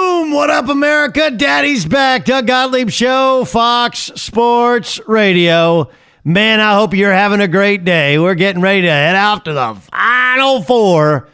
Boom! What up, America? Daddy's back. Doug Gottlieb Show, Fox Sports Radio. Man, I hope you're having a great day. We're getting ready to head out to the Final Four.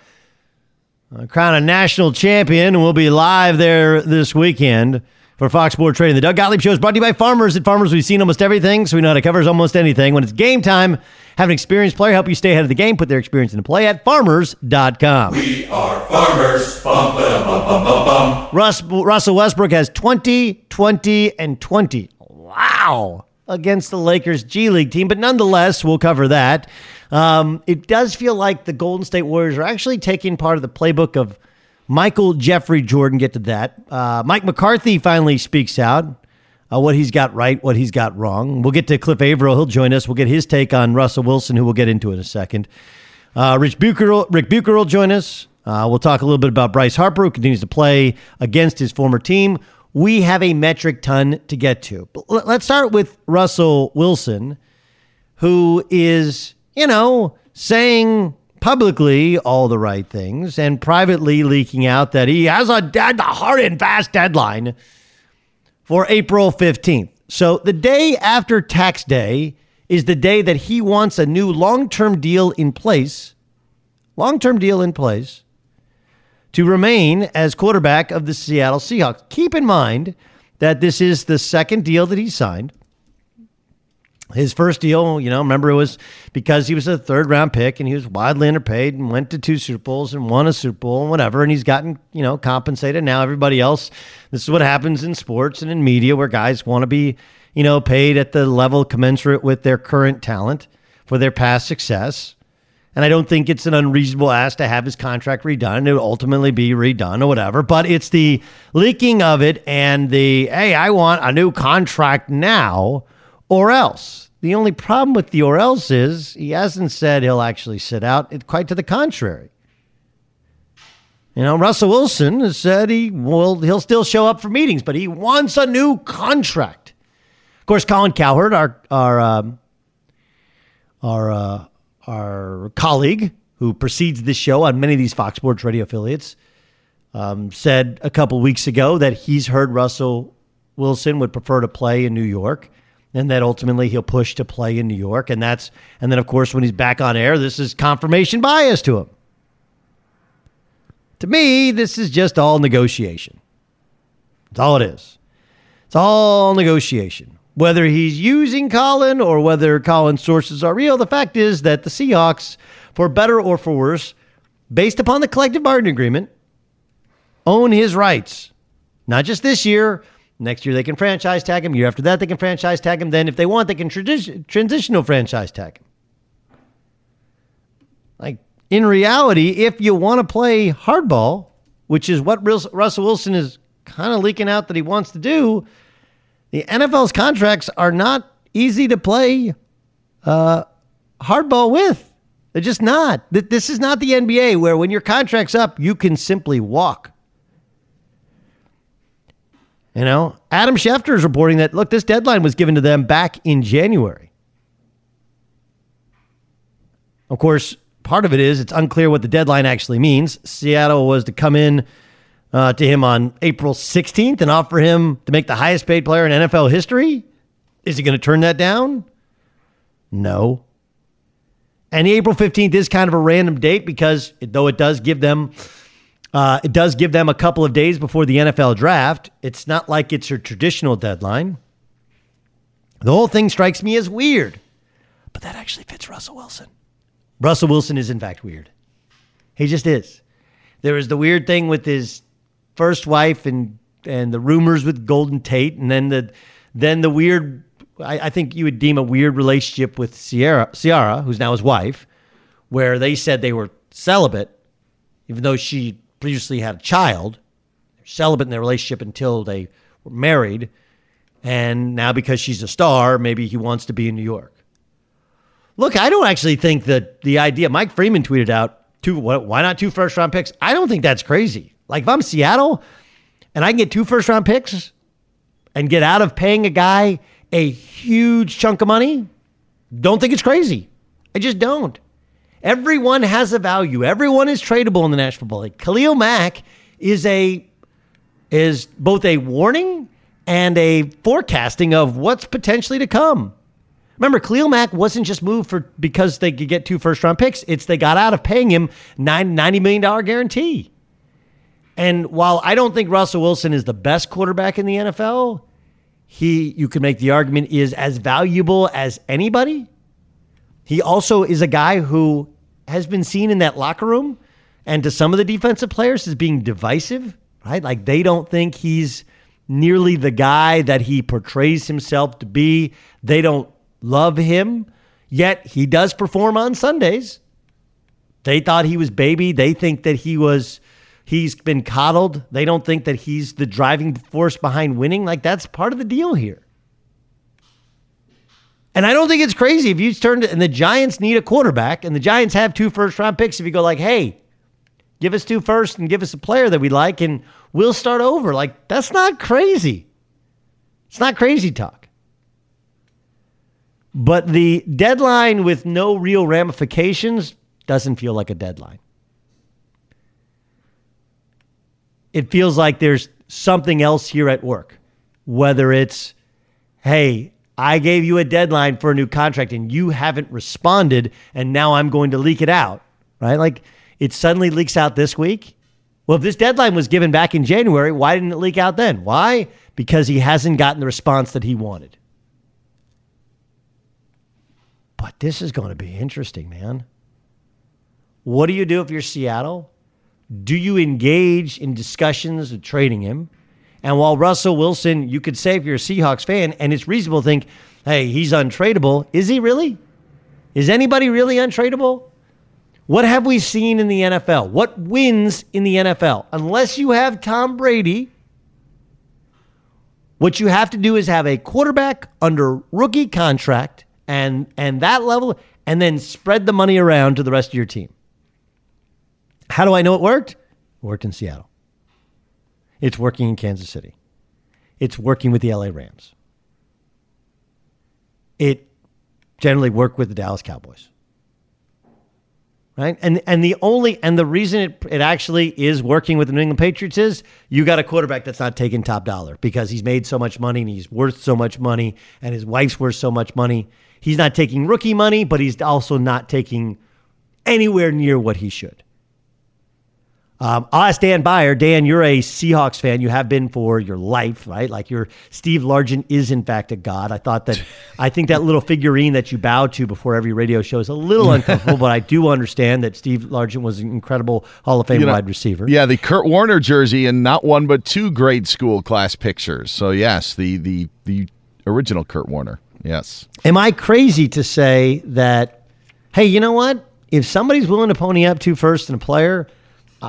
Uh, crown a national champion, and we'll be live there this weekend for Fox Sports Radio. The Doug Gottlieb Show is brought to you by Farmers. At Farmers, we've seen almost everything, so we know how to cover almost anything. When it's game time, have an experienced player help you stay ahead of the game. Put their experience into play at farmers.com. We are farmers. Bum, ba, bum, bum, bum, bum. Russ, Russell Westbrook has 20, 20, and 20. Wow. Against the Lakers G League team, but nonetheless, we'll cover that. Um, it does feel like the Golden State Warriors are actually taking part of the playbook of Michael Jeffrey Jordan. Get to that. Uh, Mike McCarthy finally speaks out. Uh, what he's got right, what he's got wrong. We'll get to Cliff Avril. He'll join us. We'll get his take on Russell Wilson, who we'll get into in a second. Uh, Rich Bucher, Ric Bucher will join us. Uh, we'll talk a little bit about Bryce Harper, who continues to play against his former team. We have a metric ton to get to. But let's start with Russell Wilson, who is, you know, saying publicly all the right things and privately leaking out that he has a dead, hard and fast deadline for April 15th. So the day after tax day is the day that he wants a new long term deal in place, long term deal in place to remain as quarterback of the Seattle Seahawks. Keep in mind that this is the second deal that he signed. His first deal, you know, remember it was because he was a third round pick and he was widely underpaid and went to two Super Bowls and won a Super Bowl and whatever. And he's gotten, you know, compensated. Now everybody else, this is what happens in sports and in media where guys want to be, you know, paid at the level commensurate with their current talent for their past success. And I don't think it's an unreasonable ask to have his contract redone. It will ultimately be redone or whatever. But it's the leaking of it and the, hey, I want a new contract now or else. The only problem with the or else is he hasn't said he'll actually sit out. It, quite to the contrary. You know, Russell Wilson has said he will he'll still show up for meetings, but he wants a new contract. Of course, Colin Cowherd, our our um, our uh, our colleague who precedes this show on many of these Fox Sports radio affiliates, um, said a couple weeks ago that he's heard Russell Wilson would prefer to play in New York, and that ultimately he'll push to play in New York, and that's and then of course when he's back on air, this is confirmation bias to him. To me, this is just all negotiation. That's all it is. It's all negotiation. Whether he's using Colin or whether Colin's sources are real, the fact is that the Seahawks, for better or for worse, based upon the collective bargaining agreement, own his rights. Not just this year. Next year they can franchise tag him. Year after that they can franchise tag him. Then, if they want, they can tradi- transitional franchise tag him. Like in reality, if you want to play hardball, which is what Russell Wilson is kind of leaking out that he wants to do, the NFL's contracts are not easy to play uh, hardball with. They're just not. This is not the NBA where when your contract's up, you can simply walk. You know, Adam Schefter is reporting that, look, this deadline was given to them back in January. Of course, part of it is it's unclear what the deadline actually means. Seattle was to come in uh, to him on April 16th and offer him to make the highest paid player in NFL history. Is he going to turn that down? No. And April 15th is kind of a random date because though it does give them uh, it does give them a couple of days before the NFL draft. It's not like it's a traditional deadline. The whole thing strikes me as weird, but that actually fits Russell Wilson. Russell Wilson is, in fact, weird. He just is. There was the weird thing with his first wife and and the rumors with Golden Tate, and then the then the weird. I, I think you would deem a weird relationship with Sierra, Ciara, who's now his wife, where they said they were celibate, even though she previously had a child. They're celibate in their relationship until they were married, and now because she's a star, maybe he wants to be in New York. Look, I don't actually think that the idea Mike Freeman tweeted out two why not two first round picks? I don't think that's crazy. Like if I'm Seattle and I can get two first round picks and get out of paying a guy a huge chunk of money, don't think it's crazy. I just don't. Everyone has a value. Everyone is tradable in the National Football League. Khalil Mack is a is both a warning and a forecasting of what's potentially to come. Remember, Khalil Mack wasn't just moved for because they could get two first round picks. It's they got out of paying him $90 million guarantee. And while I don't think Russell Wilson is the best quarterback in the NFL, he you could make the argument is as valuable as anybody. He also is a guy who has been seen in that locker room and to some of the defensive players as being divisive, right? Like they don't think he's nearly the guy that he portrays himself to be. They don't love him, yet he does perform on Sundays. They thought he was baby. They think that he was he's been coddled. They don't think that he's the driving force behind winning. Like that's part of the deal here. And I don't think it's crazy if you turn to, and the Giants need a quarterback, and the Giants have two first round picks. If you go like, hey, give us two first and give us a player that we like, and we'll start over. Like that's not crazy. It's not crazy talk. But the deadline with no real ramifications doesn't feel like a deadline. It feels like there's something else here at work, whether it's, hey, I gave you a deadline for a new contract and you haven't responded, and now I'm going to leak it out, right? Like it suddenly leaks out this week. Well, if this deadline was given back in January, why didn't it leak out then? Why? Because he hasn't gotten the response that he wanted. But this is going to be interesting, man. What do you do if you're Seattle? Do you engage in discussions of trading him? And while Russell Wilson, you could say if you're a Seahawks fan, and it's reasonable to think, hey, he's untradeable. Is he really? Is anybody really untradeable? What have we seen in the NFL? What wins in the NFL? Unless you have Tom Brady, what you have to do is have a quarterback under rookie contract and and that level, and then spread the money around to the rest of your team. How do I know it worked? It worked in Seattle. It's working in Kansas City. It's working with the LA Rams. It generally worked with the Dallas Cowboys. Right? And and the only and the reason it, it actually is working with the New England Patriots is you got a quarterback that's not taking top dollar because he's made so much money and he's worth so much money and his wife's worth so much money. He's not taking rookie money, but he's also not taking anywhere near what he should. Um, I'll ask Dan Beyer. Dan, you're a Seahawks fan. You have been for your life, right? Like your Steve Largent is in fact a god. I thought that I think that little figurine that you bow to before every radio show is a little uncomfortable, but I do understand that Steve Largent was an incredible Hall of Fame You know, wide receiver. Yeah, the Curt Warner jersey and not one but two grade school class pictures. So yes, the the the original Curt Warner. Yes. Am I crazy to say that? Hey, you know what? If somebody's willing to pony up two first and a player,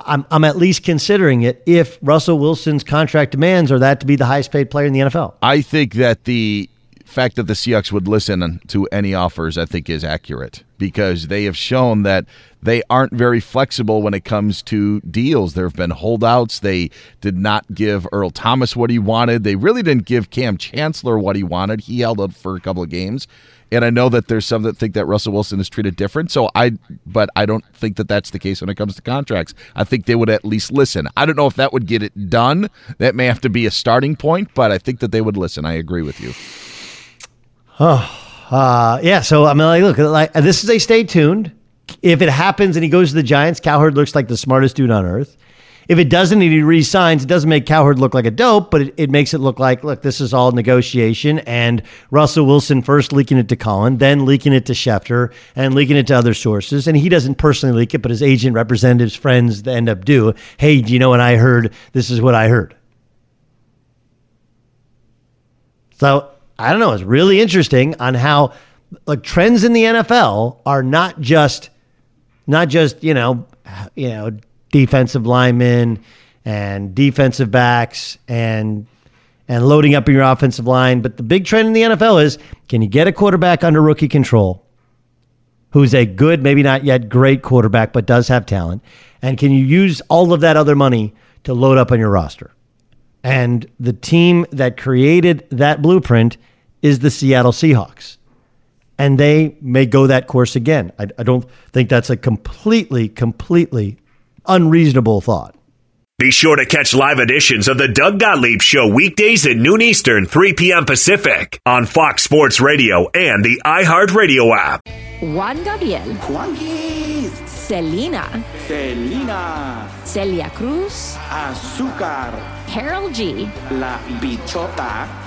I'm, I'm at least considering it if Russell Wilson's contract demands are that to be the highest paid player in the NFL. I think that the fact that the Seahawks would listen to any offers, I think, is accurate because they have shown that they aren't very flexible when it comes to deals. There have been holdouts. They did not give Earl Thomas what he wanted. They really didn't give Kam Chancellor what he wanted. He held out for a couple of games. And I know that there's some that think that Russell Wilson is treated different. So I, but I don't think that that's the case when it comes to contracts. I think they would at least listen. I don't know if that would get it done. That may have to be a starting point, but I think that they would listen. I agree with you. Oh, uh, yeah. So I mean, like, look, like this is a stay tuned. If it happens and he goes to the Giants, Cowherd looks like the smartest dude on earth. If it doesn't and he resigns, it doesn't make Cowherd look like a dope, but it, it makes it look like, look, this is all negotiation. And Russell Wilson first leaking it to Colin, then leaking it to Schefter, and leaking it to other sources. And he doesn't personally leak it, but his agent, representatives, friends end up do. Hey, do you know what I heard? This is what I heard. So I don't know. It's really interesting on how like trends in the NFL are not just not just you know you know defensive linemen and defensive backs and and loading up your offensive line, but the big trend in the NFL is can you get a quarterback under rookie control who's a good, maybe not yet great quarterback, but does have talent, and can you use all of that other money to load up on your roster? And the team that created that blueprint is the Seattle Seahawks. And they may go that course again. I, I don't think that's a completely, completely unreasonable thought. Be sure to catch live editions of the Doug Gottlieb Show weekdays at noon Eastern, 3 p.m. Pacific on Fox Sports Radio and the iHeartRadio app. Juan Gabriel. Selena. Selena. Celia Cruz. Azúcar. Karol G. La Bichota.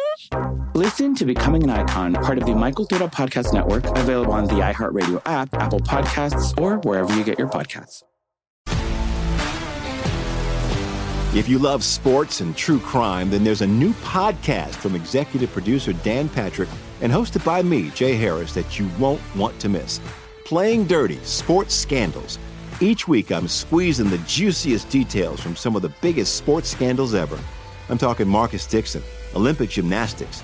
Listen to Becoming an Icon, part of the My Cultura Podcast Network, available on the iHeartRadio app, Apple Podcasts, or wherever you get your podcasts. If you love sports and true crime, then there's a new podcast from executive producer Dan Patrick and hosted by me, Jay Harris, that you won't want to miss. Playing Dirty Sports Scandals. Each week, I'm squeezing the juiciest details from some of the biggest sports scandals ever. I'm talking Marcus Dixon, Olympic gymnastics,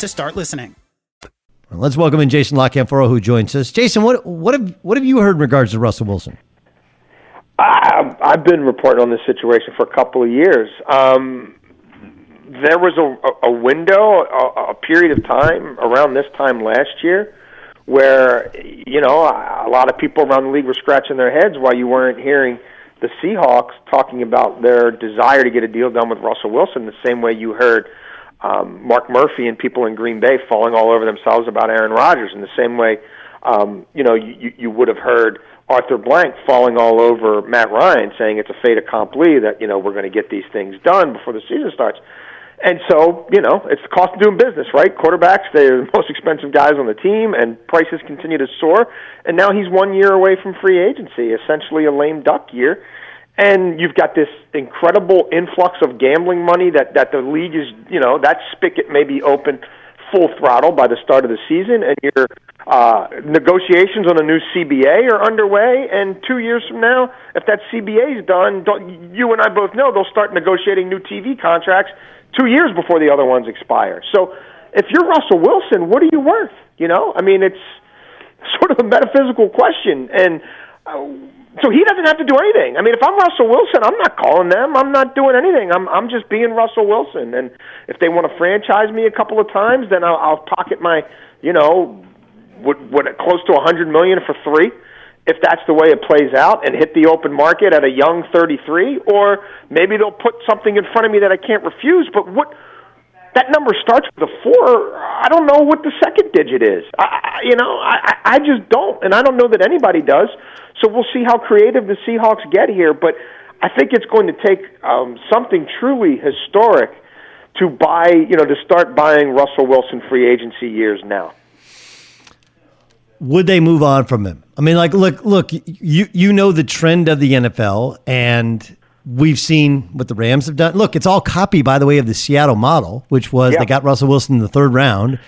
to start listening. Let's welcome in Jason La Canfora, who joins us. Jason, what what have what have you heard in regards to Russell Wilson? I, I've been reporting on this situation for a couple of years. Um, there was a, a window, a, a period of time around this time last year, where you know a lot of people around the league were scratching their heads why you weren't hearing the Seahawks talking about their desire to get a deal done with Russell Wilson the same way you heard um, Mark Murphy and people in Green Bay falling all over themselves about Aaron Rodgers in the same way, um, you know, you, you would have heard Arthur Blank falling all over Matt Ryan saying it's a fait accompli that, you know, we're going to get these things done before the season starts. And so, you know, it's the cost of doing business, right? Quarterbacks, they're the most expensive guys on the team, and prices continue to soar. And now he's one year away from free agency, essentially a lame duck year and you've got this incredible influx of gambling money that that the league is you know that spigot may be open full throttle by the start of the season and your uh, negotiations on a new CBA are underway and 2 years from now if that CBA is done you and I both know they'll start negotiating new TV contracts 2 years before the other ones expire. So if you're Russell Wilson what are you worth? You know? I mean it's sort of a metaphysical question and uh, so he doesn't have to do anything. I mean, if I'm Russell Wilson, I'm not calling them. I'm not doing anything. I'm I'm just being Russell Wilson. And if they want to franchise me a couple of times, then I'll, I'll pocket my, you know, what what close to a hundred million for three, if that's the way it plays out, and hit the open market at a young 33, or maybe they'll put something in front of me that I can't refuse. But what that number starts with a four. I don't know what the second digit is. I, you know, I, I just don't, and I don't know that anybody does. So we'll see how creative the Seahawks get here. But I think it's going to take um, something truly historic to buy, you know, to start buying Russell Wilson free agency years now. Would they move on from him? I mean, like, look, look, you you know the trend of the NFL, and we've seen what the Rams have done. Look, it's all copy, by the way, of the Seattle model, which was yeah. they got Russell Wilson in the third round.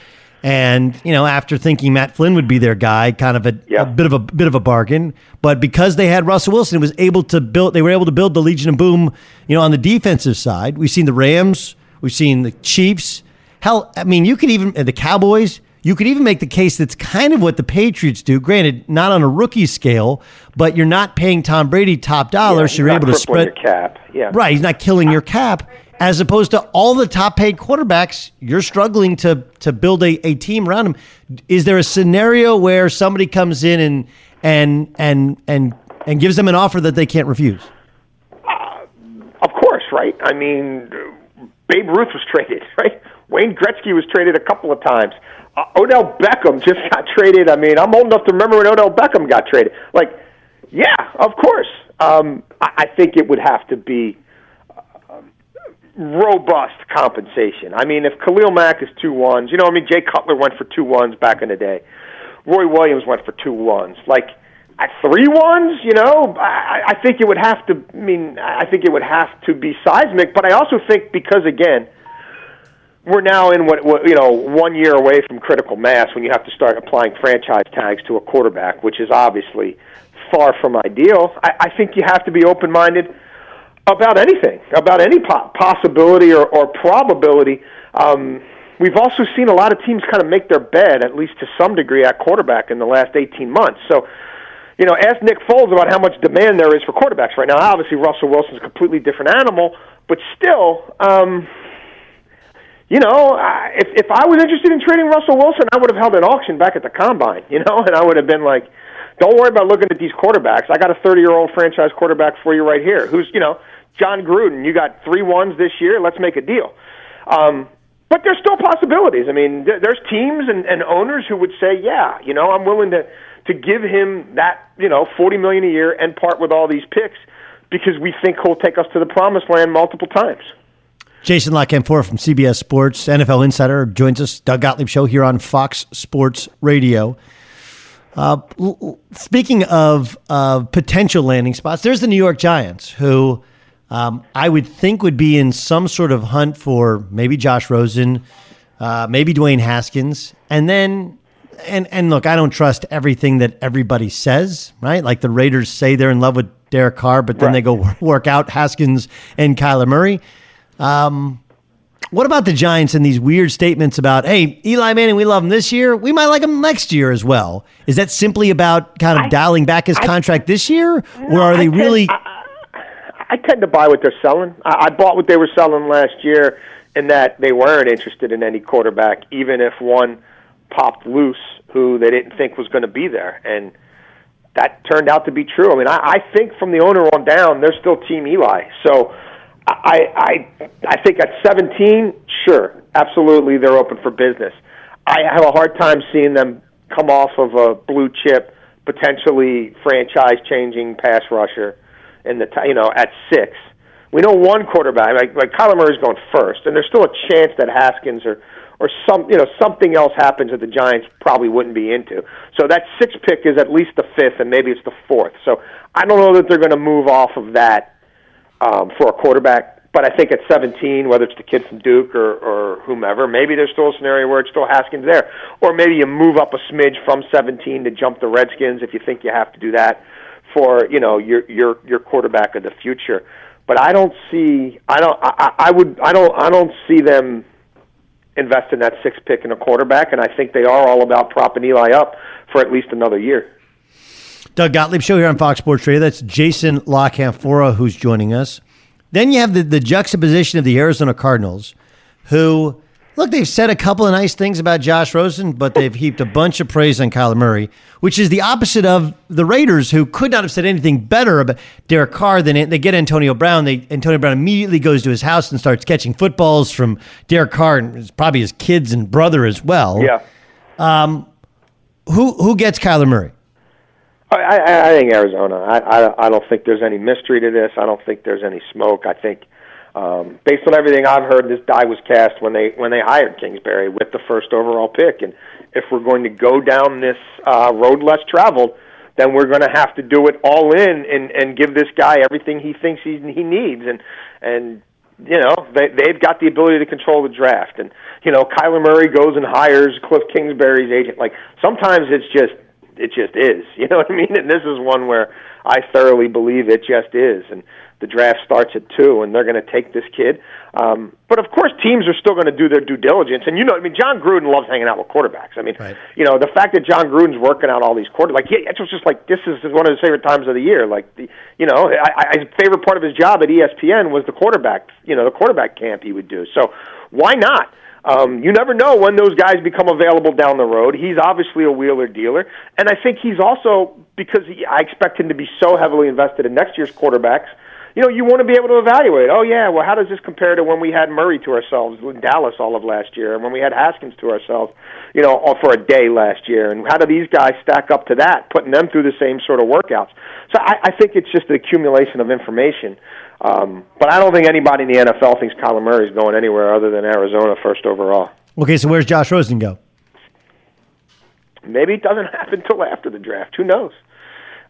And you know, after thinking Matt Flynn would be their guy, kind of a, yeah. a, bit of a bit of a bargain, but because they had Russell Wilson, it was able to build. They were able to build the Legion of Boom. You know, on the defensive side, we've seen the Rams, we've seen the Chiefs. Hell, I mean, you could even the Cowboys. You could even make the case that's kind of what the Patriots do. Granted, not on a rookie scale, but you're not paying Tom Brady top dollar, yeah, so you're able to spread cap. Yeah, right. He's not killing your cap. as opposed to all the top paid quarterbacks, you're struggling to to build a, a team around them. Is there a scenario where somebody comes in and and and and and gives them an offer that they can't refuse? Uh, of course, right? I mean, Babe Ruth was traded, right? Wayne Gretzky was traded a couple of times. Uh, Odell Beckham just got traded. I mean, I'm old enough to remember when Odell Beckham got traded. Like, yeah, of course. Um, I, I think it would have to be uh, robust compensation. I mean, if Khalil Mack is two ones, you know, I mean, Jay Cutler went for two ones back in the day. Roy Williams went for two ones. Like at three ones, you know, I, I think it would have to. I mean, I think it would have to be seismic. But I also think because again, we're now in what, what you know one year away from critical mass when you have to start applying franchise tags to a quarterback, which is obviously far from ideal. I, I think you have to be open minded about anything, about any po- possibility or, or probability. Um, we've also seen a lot of teams kind of make their bed, at least to some degree, at quarterback in the last 18 months. So, you know, ask Nick Foles about how much demand there is for quarterbacks right now. Obviously, Russell Wilson's a completely different animal, but still, um, you know, I- if if I was interested in trading Russell Wilson, I would have held an auction back at the combine, you know, and I would have been like, "Don't worry about looking at these quarterbacks. I got a 30-year-old franchise quarterback for you right here. Who's, you know, Jon Gruden. You got three ones this year. Let's make a deal." Um, but there's still possibilities. I mean, there, there's teams and, and owners who would say, "Yeah, you know, I'm willing to to give him that, you know, 40 million a year and part with all these picks because we think he'll take us to the promised land multiple times." Jason La Canfora from CBS Sports, NFL Insider, joins us. Doug Gottlieb Show here on Fox Sports Radio. Uh, speaking of uh, potential landing spots, there's the New York Giants, who um, I would think would be in some sort of hunt for maybe Josh Rosen, uh, maybe Dwayne Haskins, and then. And and look, I don't trust everything that everybody says, right? Like the Raiders say they're in love with Derek Carr, but then they go work out Haskins and Kyler Murray. Um, what about the Giants and these weird statements about, hey, Eli Manning, we love him this year. We might like him next year as well. Is that simply about kind of dialing back his contract this year? Or are they I tend- really. I tend to buy what they're selling. I, I bought what they were selling last year, in that they weren't interested in any quarterback, even if one popped loose who they didn't think was going to be there, and that turned out to be true. I mean, I, I think from the owner on down, they're still Team Eli. So, I, I, I think at 17, sure, absolutely, they're open for business. I have a hard time seeing them come off of a blue chip, potentially franchise-changing pass rusher in the you know at six. We know one quarterback like like Kyler Murray's going first, and there's still a chance that Haskins or or some you know something else happens that the Giants probably wouldn't be into. So that sixth pick is at least the fifth, and maybe it's the fourth. So I don't know that they're going to move off of that um, for a quarterback. But I think at 17, whether it's the kid from Duke or, or whomever, maybe there's still a scenario where it's still Haskins there, or maybe you move up a smidge from 17 to jump the Redskins if you think you have to do that for you know your your your quarterback of the future. But I don't see. I don't. I, I would. I don't. I don't see them invest in that sixth pick in a quarterback, and I think they are all about propping Eli up for at least another year. Doug Gottlieb Show here on Fox Sports Radio. That's Jason La Canfora who's joining us. Then you have the, the juxtaposition of the Arizona Cardinals, who, look, they've said a couple of nice things about Josh Rosen, but they've heaped a bunch of praise on Kyler Murray, which is the opposite of the Raiders, who could not have said anything better about Derek Carr than they get Antonio Brown. They Antonio Brown immediately goes to his house and starts catching footballs from Derek Carr and probably his kids and brother as well. Yeah. Um, who who gets Kyler Murray? I, I, think Arizona. I, I I don't think there's any mystery to this. I don't think there's any smoke. I think, um, based on everything I've heard, this die was cast when they when they hired Kingsbury with the first overall pick. And if we're going to go down this uh, road less traveled, then we're going to have to do it all in and and give this guy everything he thinks he he needs. And and you know they they've got the ability to control the draft. And you know Kyler Murray goes and hires Cliff Kingsbury's agent. Like sometimes it's just it just is. You know what I mean? And this is one where I thoroughly believe it just is. And the draft starts at two, and they're going to take this kid. Um, but of course, teams are still going to do their due diligence. And you know, I mean, Jon Gruden loves hanging out with quarterbacks. I mean, Right. you know, the fact that Jon Gruden's working out all these quarter, like, yeah, it was just like this is one of his favorite times of the year. Like, the, you know, I, I, his favorite part of his job at ESPN was the quarterback, you know, the quarterback camp he would do. So why not? Um, you never know when those guys become available down the road. He's obviously a wheeler dealer, and I think he's also because he, I expect him to be so heavily invested in next year's quarterbacks. You know, you want to be able to evaluate. Oh yeah, well, how does this compare to when we had Murray to ourselves in Dallas all of last year, and when we had Haskins to ourselves, you know, all for a day last year, and how do these guys stack up to that? Putting them through the same sort of workouts. So I, I think it's just an accumulation of information. Um, but I don't think anybody in the NFL thinks Kyler Murray is going anywhere other than Arizona first overall. Okay, so where's Josh Rosen go? Maybe it doesn't happen until after the draft. Who knows?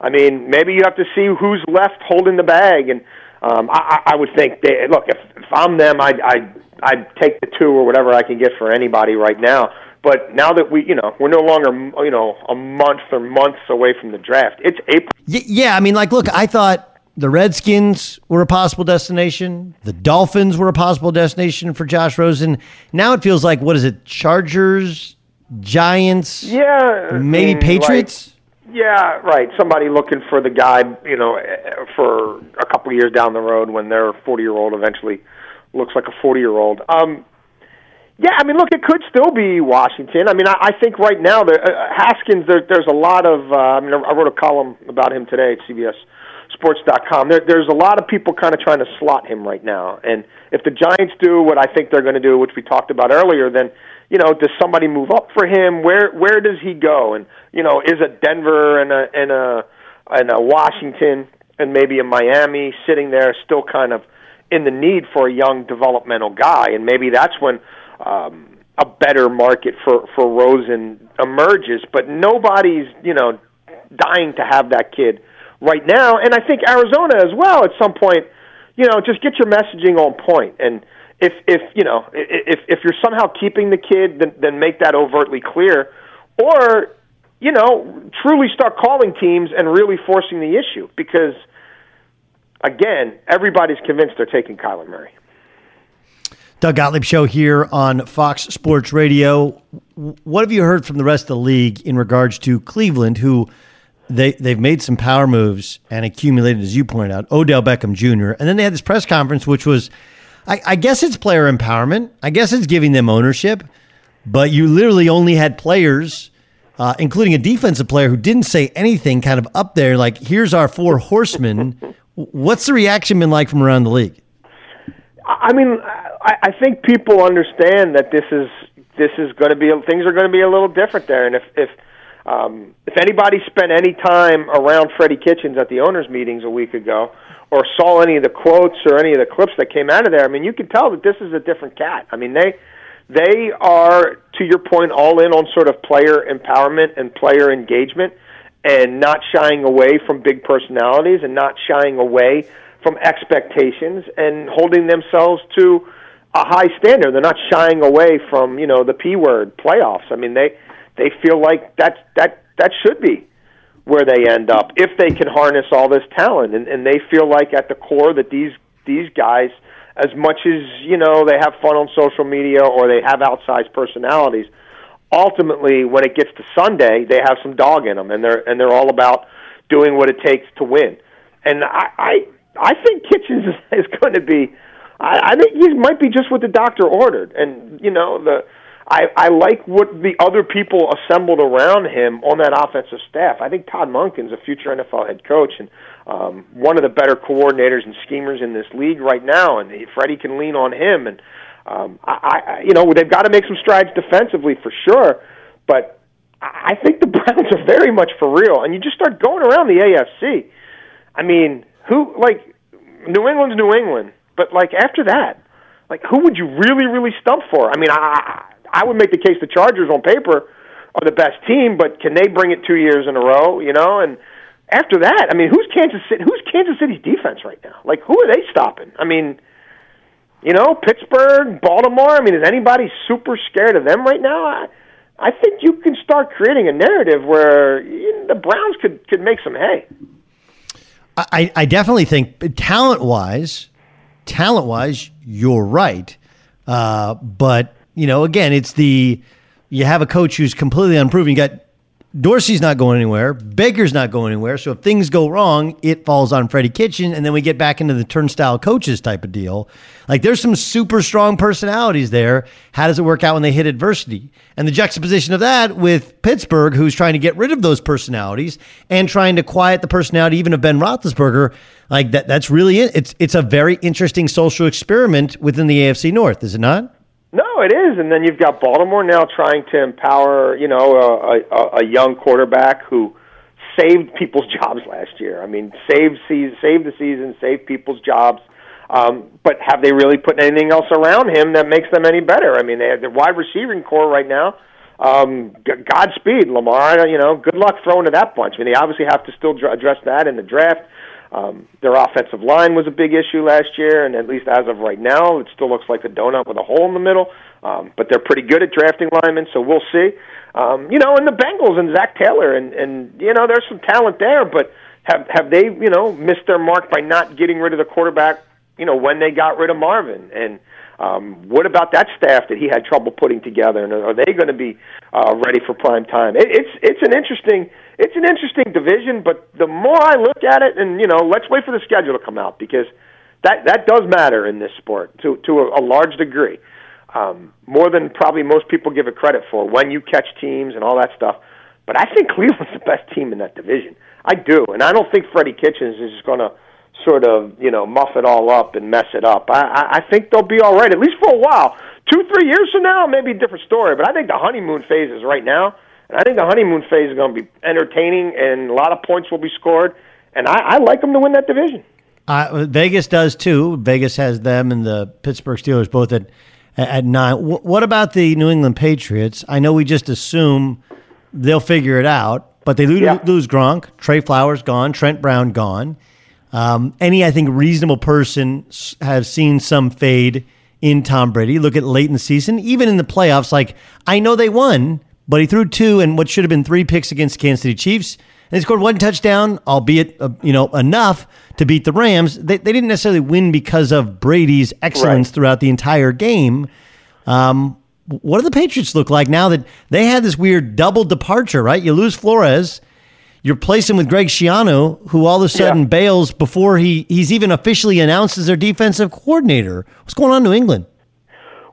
I mean, maybe you have to see who's left holding the bag. And um, I, I I would think, they, look, if, if I'm them, I'd, I'd, I'd take the two or whatever I can get for anybody right now. But now that we, you know, we're no longer, you know, a month or months away from the draft. It's April. Y- yeah, I mean, like, look, I thought the Redskins were a possible destination. The Dolphins were a possible destination for Josh Rosen. Now it feels like, what is it? Chargers, Giants, Yeah, I maybe mean, Patriots. like- yeah, right. Somebody looking for the guy, you know, for a couple of years down the road when their forty-year-old eventually looks like a forty-year-old. Um, yeah, I mean, look, it could still be Washington. I mean, I, I think right now there, uh, Haskins. There, there's a lot of. Uh, I mean, I wrote a column about him today at CBS Sports.com. There, there's a lot of people kind of trying to slot him right now, and if the Giants do what I think they're going to do, which we talked about earlier, then you know, does somebody move up for him? Where where does he go? And you know, is a Denver and a and a and a Washington and maybe a Miami sitting there still kind of in the need for a young developmental guy, and maybe that's when um, a better market for for Rosen emerges. But nobody's you know dying to have that kid right now, and I think Arizona as well. At some point, you know, just get your messaging on point and. If if you know if if you're somehow keeping the kid, then then make that overtly clear, or you know truly start calling teams and really forcing the issue because again, everybody's convinced they're taking Kyler Murray. Doug Gottlieb show here on Fox Sports Radio. What have you heard from the rest of the league in regards to Cleveland, who they they've made some power moves and accumulated, as you pointed out, Odell Beckham Jr. And then they had this press conference, which was, I, I guess it's player empowerment. I guess it's giving them ownership, but you literally only had players, uh, including a defensive player who didn't say anything, kind of up there, like, "Here's our four horsemen." What's the reaction been like from around the league? I mean, I, I think people understand that this is this is going to be things are going to be a little different there, and if if um, if anybody spent any time around Freddie Kitchens at the owners' meetings a week ago, or saw any of the quotes or any of the clips that came out of there, I mean, you can tell that this is a different cat. I mean, they they are, to your point, all in on sort of player empowerment and player engagement, and not shying away from big personalities and not shying away from expectations and holding themselves to a high standard. They're not shying away from you know the p word playoffs. I mean they they feel like that that that should be where they end up if they can harness all this talent. And, and they feel like at the core that these these guys as much as you know they have fun on social media or they have outsized personalities ultimately when it gets to Sunday they have some dog in them and they're and they're all about doing what it takes to win. And I I, I think Kitchens is, is going to be I, I think he might be just what the doctor ordered. And you know the I, I like what the other people assembled around him on that offensive staff. I think Todd Monken's a future NFL head coach and um, one of the better coordinators and schemers in this league right now, and Freddie can lean on him. And um, I, I, you know, they've got to make some strides defensively for sure, but I think the Browns are very much for real. And you just start going around the AFC. I mean, who like New England's New England, but like after that, like who would you really, really stump for? I mean, I I would make the case the Chargers on paper are the best team, but can they bring it two years in a row? You know, and after that, I mean, who's Kansas City? Who's Kansas City's defense right now? Like, who are they stopping? I mean, you know, Pittsburgh, Baltimore. I mean, is anybody super scared of them right now? I, I think you can start creating a narrative where you know, the Browns could could make some hay. I, I definitely think talent wise, talent wise, you're right. Uh, but you know, again, it's the you have a coach who's completely unproven. You got Dorsey's not going anywhere. Baker's not going anywhere. So if things go wrong, it falls on Freddie Kitchen, and then we get back into the turnstile coaches type of deal. Like there's some super strong personalities there. How does it work out when they hit adversity? And the juxtaposition of that with Pittsburgh, who's trying to get rid of those personalities and trying to quiet the personality even of Ben Roethlisberger, like that. That's really it. It's it's a very interesting social experiment within the AFC North, is it not? No, it is, and then you've got Baltimore now trying to empower, you know, a, a, a young quarterback who saved people's jobs last year. I mean, saved season, saved the season, saved people's jobs. Um, but have they really put anything else around him that makes them any better? I mean, they have the wide receiving core right now. Um, Godspeed, Lamar. You know, good luck throwing to that bunch. I mean, they obviously have to still address that in the draft. Um, their offensive line was a big issue last year, and at least as of right now, it still looks like a donut with a hole in the middle. Um, but they're pretty good at drafting linemen, so we'll see. Um, you know, and the Bengals and Zac Taylor, and and you know, there's some talent there, but have have they you know missed their mark by not getting rid of the quarterback? You know, when they got rid of Marvin and. Um, what about that staff that he had trouble putting together, and are they going to be uh, ready for prime time? It, it's it's an interesting it's an interesting division, but the more I look at it, and you know, let's wait for the schedule to come out because that that does matter in this sport to to a, a large degree, um, more than probably most people give it credit for when you catch teams and all that stuff. But I think Cleveland's the best team in that division. I do, and I don't think Freddie Kitchens is just going to sort of you know muff it all up and mess it up. I, I think they'll be all right at least for a while. Two three years from now, maybe a different story. But I think the honeymoon phase is right now, I think the honeymoon phase is going to be entertaining, and a lot of points will be scored. And I, I like them to win that division. Uh, Vegas does too. Vegas has them and the Pittsburgh Steelers both at at nine. W- what about the New England Patriots? I know we just assume they'll figure it out, but they lose, yeah. lose Gronk, Trey Flowers gone, Trent Brown gone. Um, any, I think, reasonable person has seen some fade in Tom Brady. Look at late in the season, even in the playoffs. Like I know they won, but he threw two and what should have been three picks against the Kansas City Chiefs. And he scored one touchdown, albeit uh, you know enough to beat the Rams. They, they didn't necessarily win because of Brady's excellence right. throughout the entire game. Um, what do the Patriots look like now that they had this weird double departure? Right, you lose Flores you're placing with Greg Schiano, who all of a sudden yeah. bails before he, he's even officially announced as their defensive coordinator. What's going on in New England?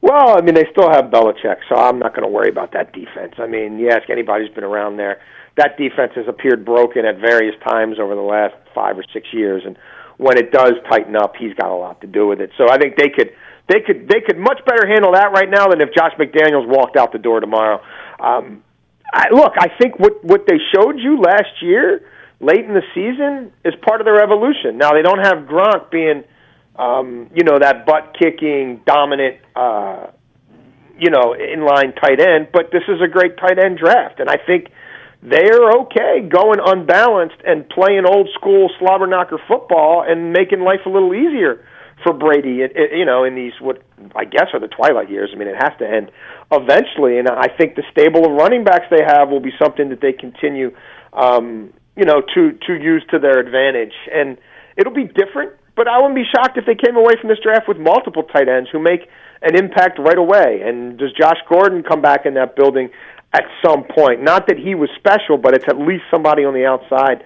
Well, I mean, they still have Belichick, so I'm not going to worry about that defense. I mean, you ask anybody who's been around there, that defense has appeared broken at various times over the last five or six years, and when it does tighten up, he's got a lot to do with it. So I think they could they could they could much better handle that right now than if Josh McDaniels walked out the door tomorrow. Um, I, look, I think what what they showed you last year, late in the season, is part of their evolution. Now they don't have Gronk being, um, you know, that butt kicking, dominant, uh, you know, inline tight end. But this is a great tight end draft, and I think they're okay going unbalanced and playing old school slobber knocker football and making life a little easier for Brady. It, it, you know, in these what I guess are the twilight years. I mean, it has to end eventually, and I think the stable of running backs they have will be something that they continue, um, you know, to to use to their advantage. And it'll be different, but I wouldn't be shocked if they came away from this draft with multiple tight ends who make an impact right away. And does Josh Gordon come back in that building at some point? Not that he was special, but it's at least somebody on the outside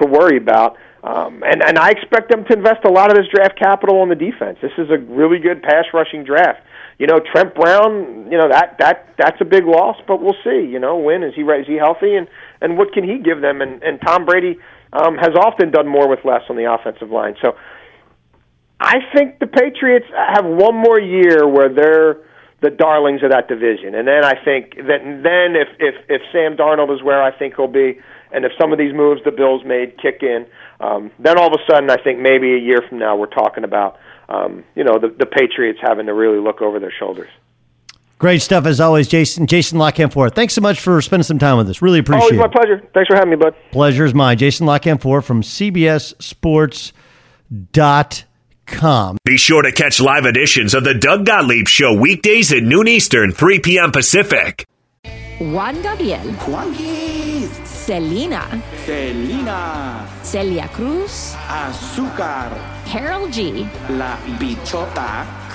to worry about. Um, and and I expect them to invest a lot of this draft capital on the defense. This is a really good pass rushing draft. You know, Trent Brown. You know that that that's a big loss, but we'll see. You know, when is he is he healthy, and and what can he give them? And and Tom Brady um, has often done more with less on the offensive line. So I think the Patriots have one more year where they're the darlings of that division, and then I think that then if if if Sam Darnold is where I think he'll be, and if some of these moves the Bills made kick in um, then all of a sudden, I think maybe a year from now, we're talking about um, you know the, the Patriots having to really look over their shoulders. Great stuff as always, Jason. Jason La Canfora. Thanks so much for spending some time with us. Really appreciate it. Always my pleasure. Thanks for having me, bud. Pleasure's mine. Jason La Canfora from CBS Sports. Dot com. Be sure to catch live editions of the Doug Gottlieb Show weekdays at noon Eastern, 3 p.m. Pacific. Juan Gabriel, Juanquis, Selena, Selena, Celia Cruz, Azúcar, Karol G, La Bichota,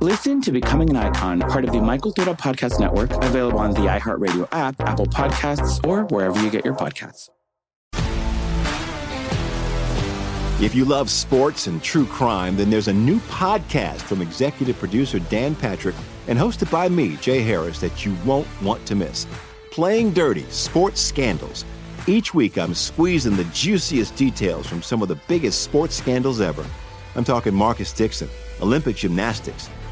Listen to Becoming an Icon, part of the My Cultura Podcast Network, available on the iHeartRadio app, Apple Podcasts, or wherever you get your podcasts. If you love sports and true crime, then there's a new podcast from executive producer Dan Patrick and hosted by me, Jay Harris, that you won't want to miss. Playing Dirty Sports Scandals. Each week, I'm squeezing the juiciest details from some of the biggest sports scandals ever. I'm talking Marcus Dixon, Olympic gymnastics,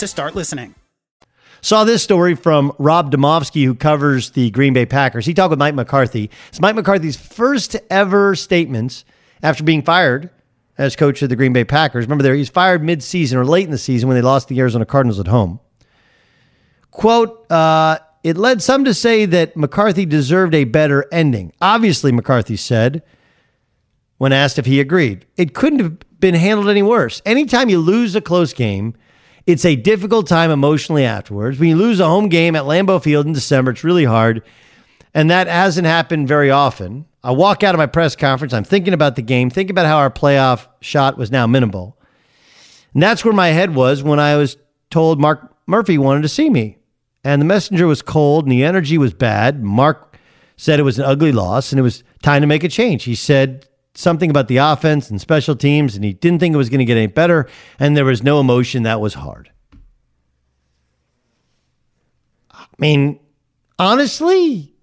to start listening. Saw this story from Rob Demovsky, who covers the Green Bay Packers. He talked with Mike McCarthy. It's Mike McCarthy's first ever statements after being fired as coach of the Green Bay Packers. Remember, there he's fired mid-season or late in the season when they lost the Arizona Cardinals at home. Quote: uh, It led some to say that McCarthy deserved a better ending. Obviously, McCarthy said when asked if he agreed, it couldn't have been handled any worse. Anytime you lose a close game. It's a difficult time emotionally afterwards. When you lose a home game at Lambeau Field in December, it's really hard. And that hasn't happened very often. I walk out of my press conference, I'm thinking about the game, thinking about how our playoff shot was now minimal. And that's where my head was when I was told Mark Murphy wanted to see me. And the messenger was cold and the energy was bad. Mark said it was an ugly loss and it was time to make a change. He said something about the offense and special teams and he didn't think it was going to get any better and there was no emotion. That was hard. I mean, honestly,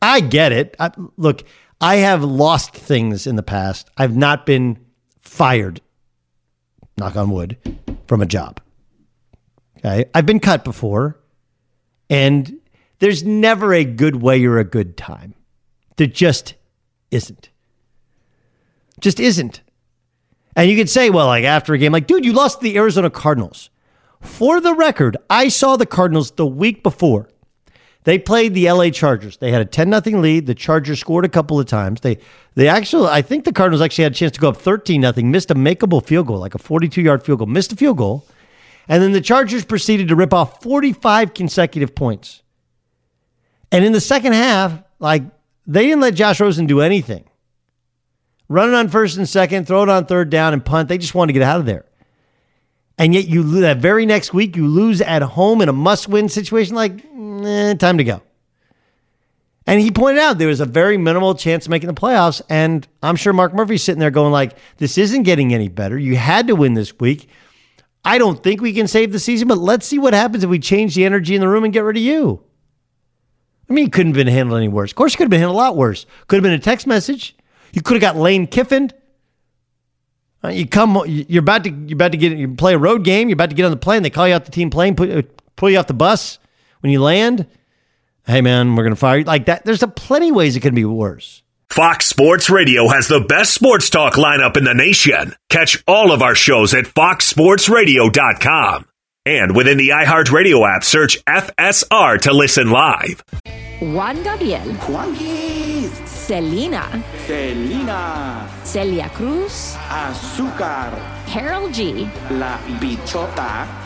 I get it. I, look, I have lost things in the past. I've not been fired, knock on wood, from a job. Okay. I've been cut before, and there's never a good way or a good time. There just isn't. Just isn't. And you could say, well, like after a game, like, dude, you lost the Arizona Cardinals. For the record, I saw the Cardinals the week before. They played the LA Chargers. They had a 10 0 lead. The Chargers scored a couple of times. They they actually I think the Cardinals actually had a chance to go up 13 0, missed a makeable field goal, like a 42-yard field goal, missed a field goal. And then the Chargers proceeded to rip off 45 consecutive points. And in the second half, like they didn't let Josh Rosen do anything. Run it on first and second, throw it on third down and punt. They just wanted to get out of there. And yet you that very next week you lose at home in a must-win situation like eh, time to go. And he pointed out there was a very minimal chance of making the playoffs and I'm sure Mark Murphy's sitting there going like this isn't getting any better. You had to win this week. I don't think we can save the season, but let's see what happens if we change the energy in the room and get rid of you. I mean, it couldn't have been handled any worse. Of course, it could have been handled a lot worse. Could have been a text message. You could have got Lane Kiffin. Uh, you come, you're about to, you're about to get, you play a road game. You're about to get on the plane. They call you out the team plane, put, uh, pull you off the bus when you land. Hey man, we're gonna fire you like that. There's a plenty ways it can be worse. Fox Sports Radio has the best sports talk lineup in the nation. Catch all of our shows at foxsportsradio.com. And within the iHeartRadio app, search FSR to listen live. Juan Gabriel. Juanquis. Selena. Selena. Celia Cruz. Azúcar. Karol G. La Bichota.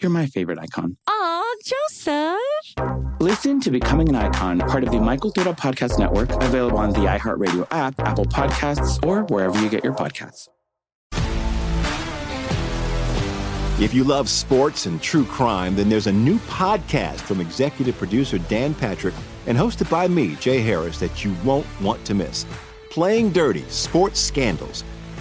You're my favorite icon. Aw, Joseph. Listen to Becoming an Icon, part of the My Cultura Podcast Network, available on the iHeartRadio app, Apple Podcasts, or wherever you get your podcasts. If you love sports and true crime, then there's a new podcast from executive producer Dan Patrick and hosted by me, Jay Harris, that you won't want to miss. Playing Dirty Sports Scandals.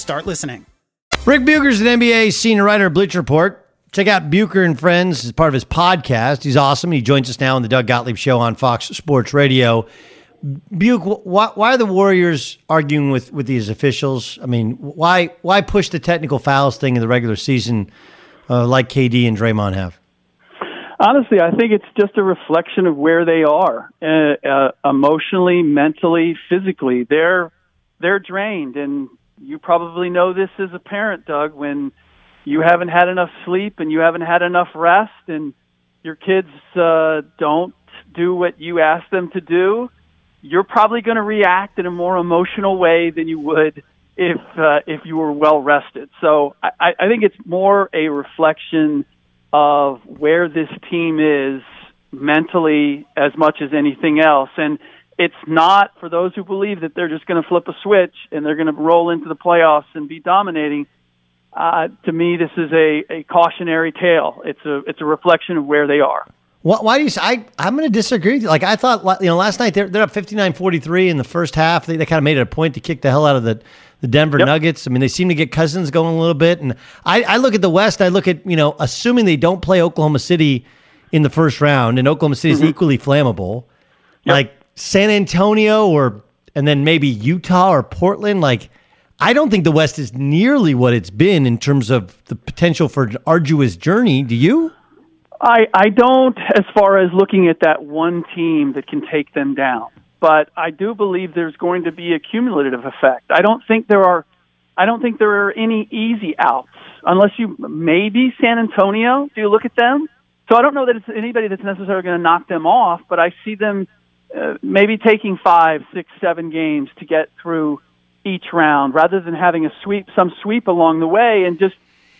start listening. Ric Bucher's an NBA senior writer at Bleacher Report. Check out Bucher and Friends as part of his podcast. He's awesome. He joins us now on the Doug Gottlieb Show on Fox Sports Radio. Buch, why, why are the Warriors arguing with, with these officials? I mean, why why push the technical fouls thing in the regular season uh, like KD and Draymond have? Honestly, I think it's just a reflection of where they are uh, uh, emotionally, mentally, physically. They're they're drained, and you probably know this as a parent, Doug, when you haven't had enough sleep and you haven't had enough rest and your kids uh, don't do what you ask them to do, you're probably going to react in a more emotional way than you would if uh, if you were well rested. So I, I think it's more a reflection of where this team is mentally as much as anything else. And it's not for those who believe that they're just going to flip a switch and they're going to roll into the playoffs and be dominating. Uh, to me, this is a, a cautionary tale. It's a it's a reflection of where they are. Why, why do you? I I'm going to disagree with you. Like I thought, you know, last night they're they're up 59-43 in the first half. They, they kind of made it a point to kick the hell out of the the Denver Yep. Nuggets. I mean, they seem to get Cousins going a little bit. And I I look at the West. I look at you know, assuming they don't play Oklahoma City in the first round, and Oklahoma City is Mhm. equally flammable, like San Antonio or and then maybe Utah or Portland. Like I don't think the West is nearly what it's been in terms of the potential for an arduous journey. Do you? I, I don't as far as looking at that one team that can take them down. But I do believe there's going to be a cumulative effect. I don't think there are I don't think there are any easy outs unless you maybe San Antonio. Do you look at them? So I don't know that it's anybody that's necessarily going to knock them off, but I see them uh, maybe taking five, six, seven games to get through each round rather than having a sweep, some sweep along the way, and just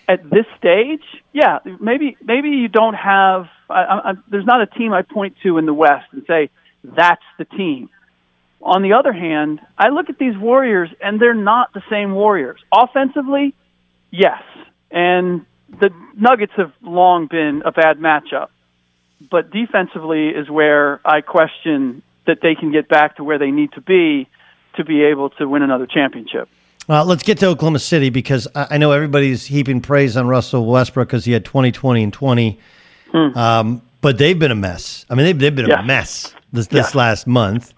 at this stage, yeah, maybe maybe you don't have. I, I, there's not a team I point to in the West and say that's the team. On the other hand, I look at these Warriors and they're not the same Warriors. Offensively, yes, and the Nuggets have long been a bad matchup. But defensively is where I question that they can get back to where they need to be to be able to win another championship. Well, let's get to Oklahoma City because I know everybody's heaping praise on Russell Westbrook because he had 20, 20, and 20. Um, but they've been a mess. I mean, they've, they've been Yeah. a mess this, this Yeah. last month.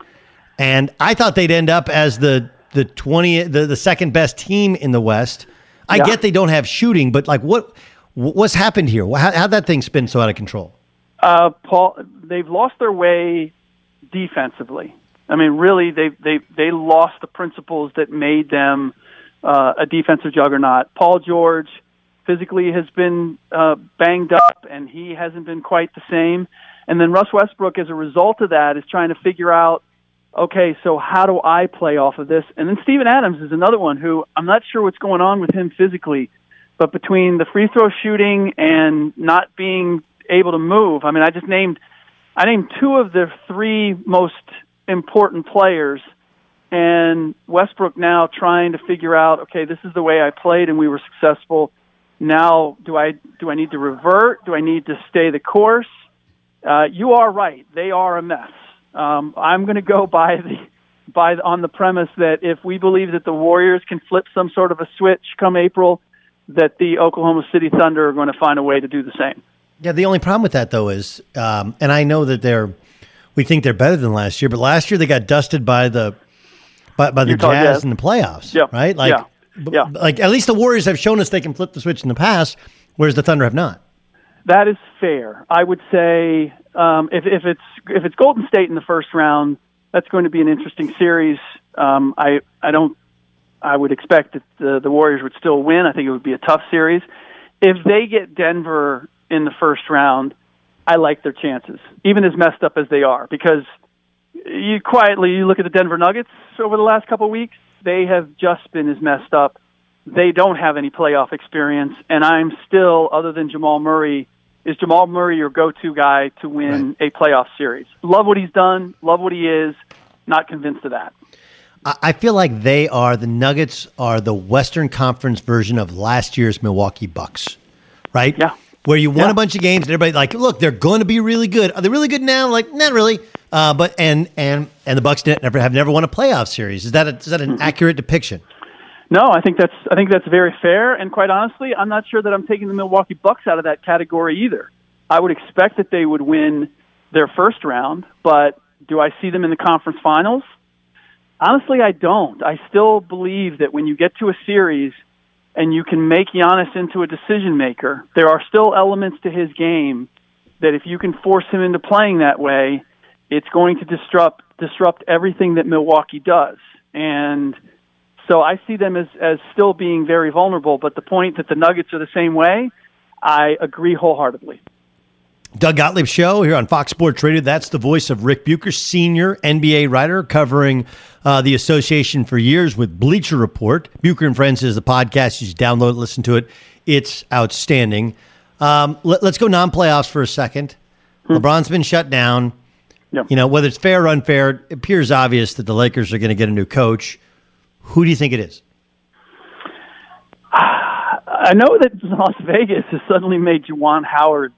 And I thought they'd end up as the, the 20, the, the second best team in the West. I Yeah. get they don't have shooting, but like what what's happened here? How, how'd that thing spin so out of control? Uh, Paul, they've lost their way defensively. I mean, really, they they they lost the principles that made them uh, a defensive juggernaut. Paul George physically has been uh, banged up, and he hasn't been quite the same. And then Russ Westbrook, as a result of that, is trying to figure out, okay, so how do I play off of this? And then Steven Adams is another one who I'm not sure what's going on with him physically, but between the free throw shooting and not being able to move, I mean, I just named I named two of the three most important players, and Westbrook now trying to figure out, okay, this is the way I played, and we were successful. Now, do I do I need to revert? Do I need to stay the course? Uh, you are right; they are a mess. Um, I'm going to go by the by on the premise that if we believe that the Warriors can flip some sort of a switch come April, that the Oklahoma City Thunder are going to find a way to do the same. Yeah, the only problem with that though is, um, and I know that they're, we think they're better than last year, but last year they got dusted by the, by, by the Utah Jazz Jazz. in the playoffs. Yeah. right. Like, Yeah. b- Yeah. like at least the Warriors have shown us they can flip the switch in the past, whereas the Thunder have not. That is fair. I would say um, if if it's if it's Golden State in the first round, that's going to be an interesting series. Um, I I don't. I would expect that the, the Warriors would still win. I think it would be a tough series. If they get Denver in the first round, I like their chances, even as messed up as they are, because you quietly you look at the Denver Nuggets over the last couple of weeks. They have just been as messed up. They don't have any playoff experience, and I'm still, other than Jamal Murray, is Jamal Murray your go-to guy to win a playoff series? Love what he's done. Love what he is. Not convinced of that. I I feel like they are the Nuggets are the Western Conference version of last year's Milwaukee Bucks, right? Yeah. Where you won a bunch of games and everybody like, look, they're going to be really good. Are they really good now? Like, not really. Uh, but and and and the Bucks didn't, never have never won a playoff series. Is that a, is that an accurate depiction? No, I think that's I think that's very fair. And quite honestly, I'm not sure that I'm taking the Milwaukee Bucks out of that category either. I would expect that they would win their first round, but do I see them in the conference finals? Honestly, I don't. I still believe that when you get to a series and you can make Giannis into a decision maker, there are still elements to his game that if you can force him into playing that way, it's going to disrupt disrupt everything that Milwaukee does. And so I see them as as still being very vulnerable. But the point that the Nuggets are the same way, I agree wholeheartedly. Doug Gottlieb Show here on Fox Sports Radio. That's the voice of Ric Bucher, senior NBA writer covering uh, the association for years with Bleacher Report. Bucher and Friends is the podcast. You should download it, listen to it. It's outstanding. Um, let, us go non playoffs for a second. LeBron's been shut down. You know, whether it's fair or unfair, it appears obvious that the Lakers are going to get a new coach. Who do you think it is? I know that Las Vegas has suddenly made Juwan Howard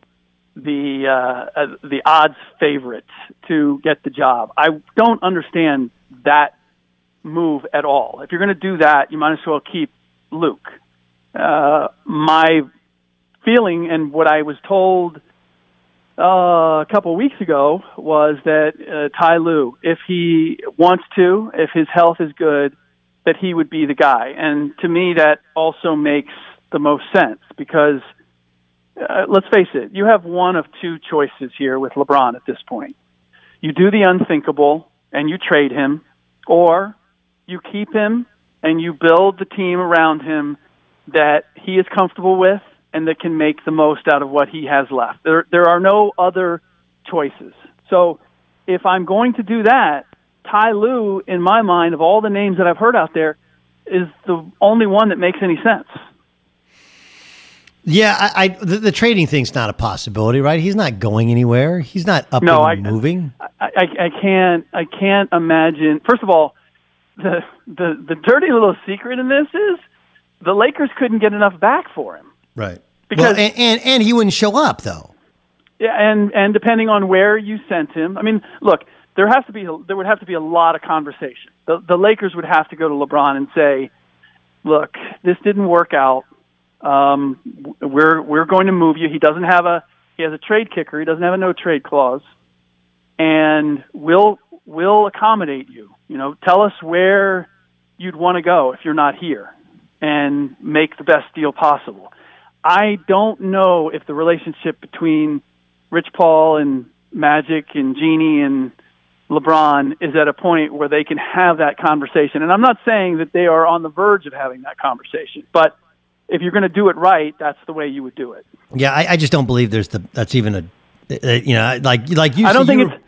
the uh, uh, the odds favorite to get the job. I don't understand that move at all. If you're going to do that, you might as well keep Luke. Uh, my feeling and what I was told uh, a couple of weeks ago was that uh, Ty Lue, if he wants to, if his health is good, that he would be the guy. And to me, that also makes the most sense because uh, let's face it, you have one of two choices here with LeBron at this point. You do the unthinkable and you trade him, or you keep him and you build the team around him that he is comfortable with and that can make the most out of what he has left. There, there are no other choices. So if I'm going to do that, Ty Lue, in my mind, of all the names that I've heard out there, is the only one that makes any sense. Yeah, I, I the, the trading thing's not a possibility, right? He's not going anywhere. He's not up No, and moving. I, I, I can't I can't imagine. First of all, the the the dirty little secret in this is the Lakers couldn't get enough back for him. Right. Because- well, and, and and he wouldn't show up though. Yeah, and and depending on where you sent him, I mean, look, there has to be there would have to be a lot of conversation. The the Lakers would have to go to LeBron and say, "Look, this didn't work out. Um, we're we're going to move you. He doesn't have a he has a trade kicker. He doesn't have a no trade clause, and we'll we'll accommodate you. You know, tell us where you'd want to go if you're not here, and make the best deal possible." I don't know if the relationship between Rich Paul and Magic and Jeanie and LeBron is at a point where they can have that conversation. And I'm not saying that they are on the verge of having that conversation, but if you're going to do it right, that's the way you would do it. Yeah, I, I just don't believe there's the that's even a uh, you know like like you. I don't think you it's.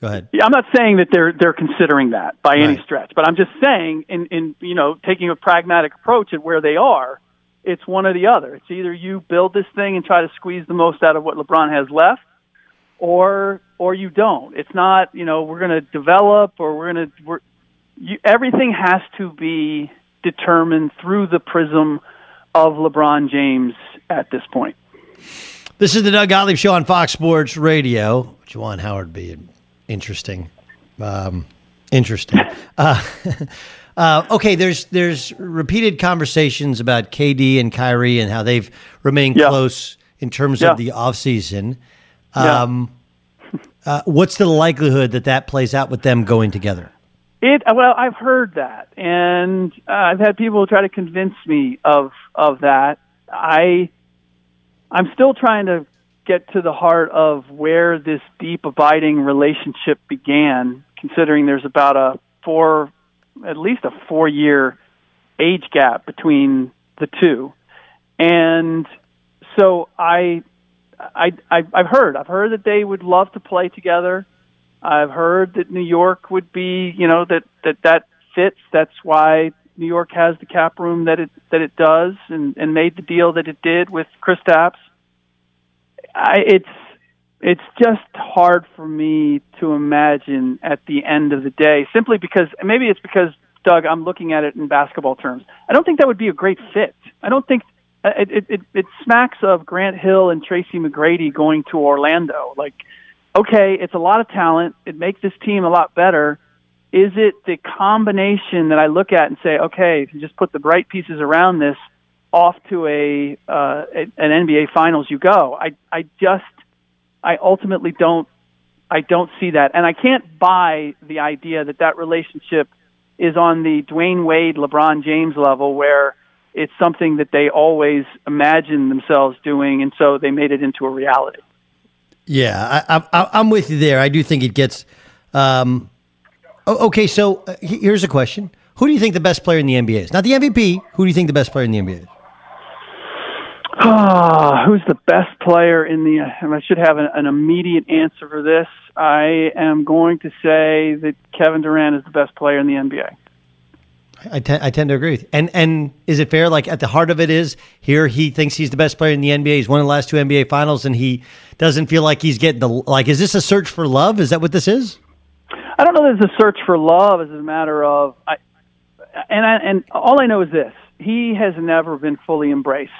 Go ahead. Yeah, I'm not saying that they're they're considering that by any stretch, but I'm just saying in in you know taking a pragmatic approach at where they are, it's one or the other. It's either you build this thing and try to squeeze the most out of what LeBron has left, or or you don't. It's not you know we're going to develop or we're going to we're you, everything has to be determined through the prism of LeBron James at this point. This is the Doug Gottlieb Show on Fox Sports Radio. Juwan Howard being interesting. Um, interesting. Uh, uh, okay, there's there's repeated conversations about KD and Kyrie and how they've remained Yeah. close in terms Yeah. of the offseason. Yeah. Um, uh, what's the likelihood that that plays out with them going together? It well, I've heard that, and uh, I've had people try to convince me of of that. I I'm still trying to get to the heart of where this deep, abiding relationship began. Considering there's about a four, at least a four year age gap between the two, and so I, I, I I've heard I've heard that they would love to play together. I've heard that New York would be, you know, that that that fits. That's why New York has the cap room that it that it does, and and made the deal that it did with Chris Kristaps. I, it's it's just hard for me to imagine at the end of the day, simply because maybe it's because Doug, I'm looking at it in basketball terms. I don't think that would be a great fit. I don't think uh, it it it, it smacks of Grant Hill and Tracy McGrady going to Orlando. Like, okay, it's a lot of talent. It makes this team a lot better. Is it the combination that I look at and say, okay, if you just put the right pieces around this, off to a, uh, an NBA Finals you go? I I just I ultimately don't I don't see that, and I can't buy the idea that that relationship is on the Dwyane Wade, LeBron James level, where it's something that they always imagined themselves doing, and so they made it into a reality. Yeah, I, I'm with you there. I do think it gets. Um, okay, so uh, here's a question: Who do you think the best player in the NBA is? Not the MVP. Who do you think the best player in the NBA is? Ah, who's the best player in the? I should have an, an immediate answer for this. I am going to say that Kevin Durant is the best player in the NBA. I, I tend to agree with you. And and is it fair? Like at the heart of it is here he thinks he's the best player in the NBA. He's won the last two NBA finals, and he doesn't feel like he's getting the like. Is this a search for love? Is that what this is? I don't know. There's a search for love as a matter of, I, and I, and all I know is this: he has never been fully embraced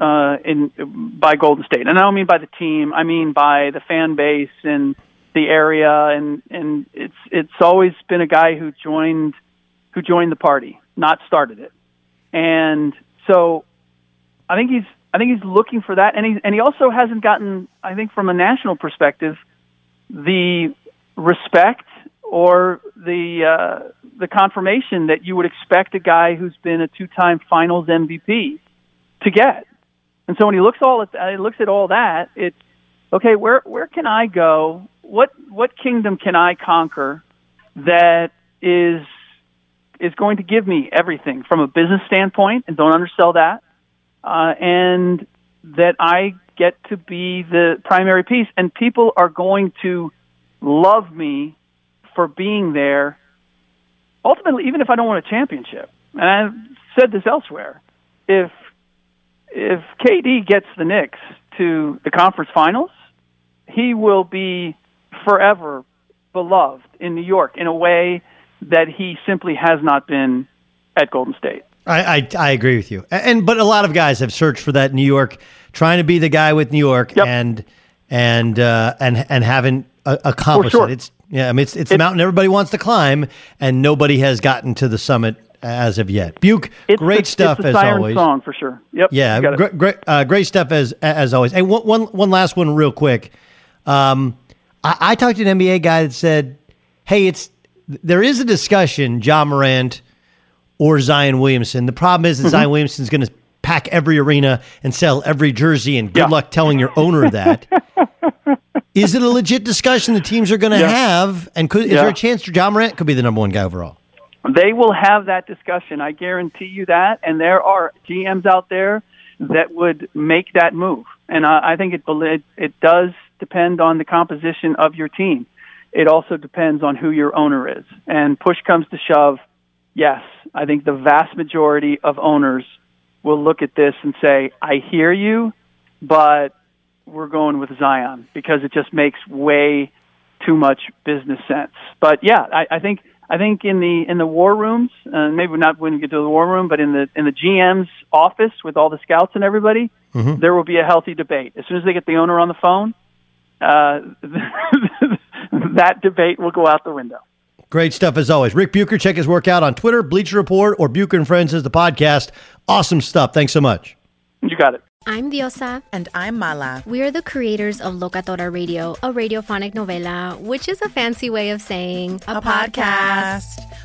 uh, in by Golden State, and I don't mean by the team. I mean by the fan base and the area, and and it's it's always been a guy who joined who joined the party, not started it, and so I think he's I think he's looking for that, and he and he also hasn't gotten I think from a national perspective the respect or the uh, the confirmation that you would expect a guy who's been a two-time Finals MVP to get. And so when he looks all at he looks at all that, it's okay. Where where can I go? What what kingdom can I conquer that is is going to give me everything from a business standpoint, and don't undersell that, uh, and that I get to be the primary piece, and people are going to love me for being there. Ultimately, even if I don't win a championship, and I've said this elsewhere, if if KD gets the Knicks to the conference finals, he will be forever beloved in New York in a way that he simply has not been at Golden State. I, I I agree with you. And but a lot of guys have searched for that New York, trying to be the guy with New York, and and uh, and and haven't uh, accomplished sure. it. It's yeah, I mean it's it's the mountain everybody wants to climb, and nobody has gotten to the summit as of yet. Buke, It's great the, stuff it's the as always. song for sure. Yep. Yeah, great, great, uh, great stuff as as always. Hey, one, one, one last one, real quick. Um, I, I talked to an NBA guy that said, "Hey, it's there is a discussion, Ja Morant or Zion Williamson. The problem is that Mm-hmm. Zion Williamson's going to pack every arena and sell every jersey, and good luck telling your owner that." is it a legit discussion the teams are going to Yeah. have? And could, is Yeah. there a chance Ja Morant could be the number one guy overall? They will have that discussion. I guarantee you that. And there are GMs out there that would make that move. And I, I think it, it it does depend on the composition of your team. It also depends on who your owner is. And push comes to shove, yes, I think the vast majority of owners will look at this and say, "I hear you, but we're going with Zion because it just makes way too much business sense. But yeah, I, I think I think in the in the war rooms, uh, maybe not when you get to the war room, but in the in the GM's office with all the scouts and everybody, Mhm. there will be a healthy debate. As soon as they get the owner on the phone, uh, that debate will go out the window. Great stuff as always. Ric Bucher, check his work out on Twitter, Bleacher Report, or Bucher and Friends is the podcast. Awesome stuff. Thanks so much. You got it. I'm Diosa. And I'm Mala. We are the creators of Locatora Radio, a radiophonic novela, which is a fancy way of saying a,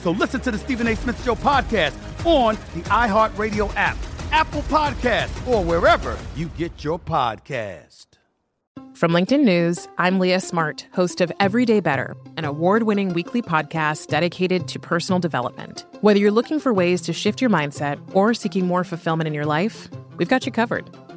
So listen to the Stephen A. Smith Show podcast on the iHeartRadio app, Apple Podcast, or wherever you get your podcast. From LinkedIn News, I'm Leah Smart, host of Everyday Better, an award winning weekly podcast dedicated to personal development. Whether you're looking for ways to shift your mindset or seeking more fulfillment in your life, we've got you covered.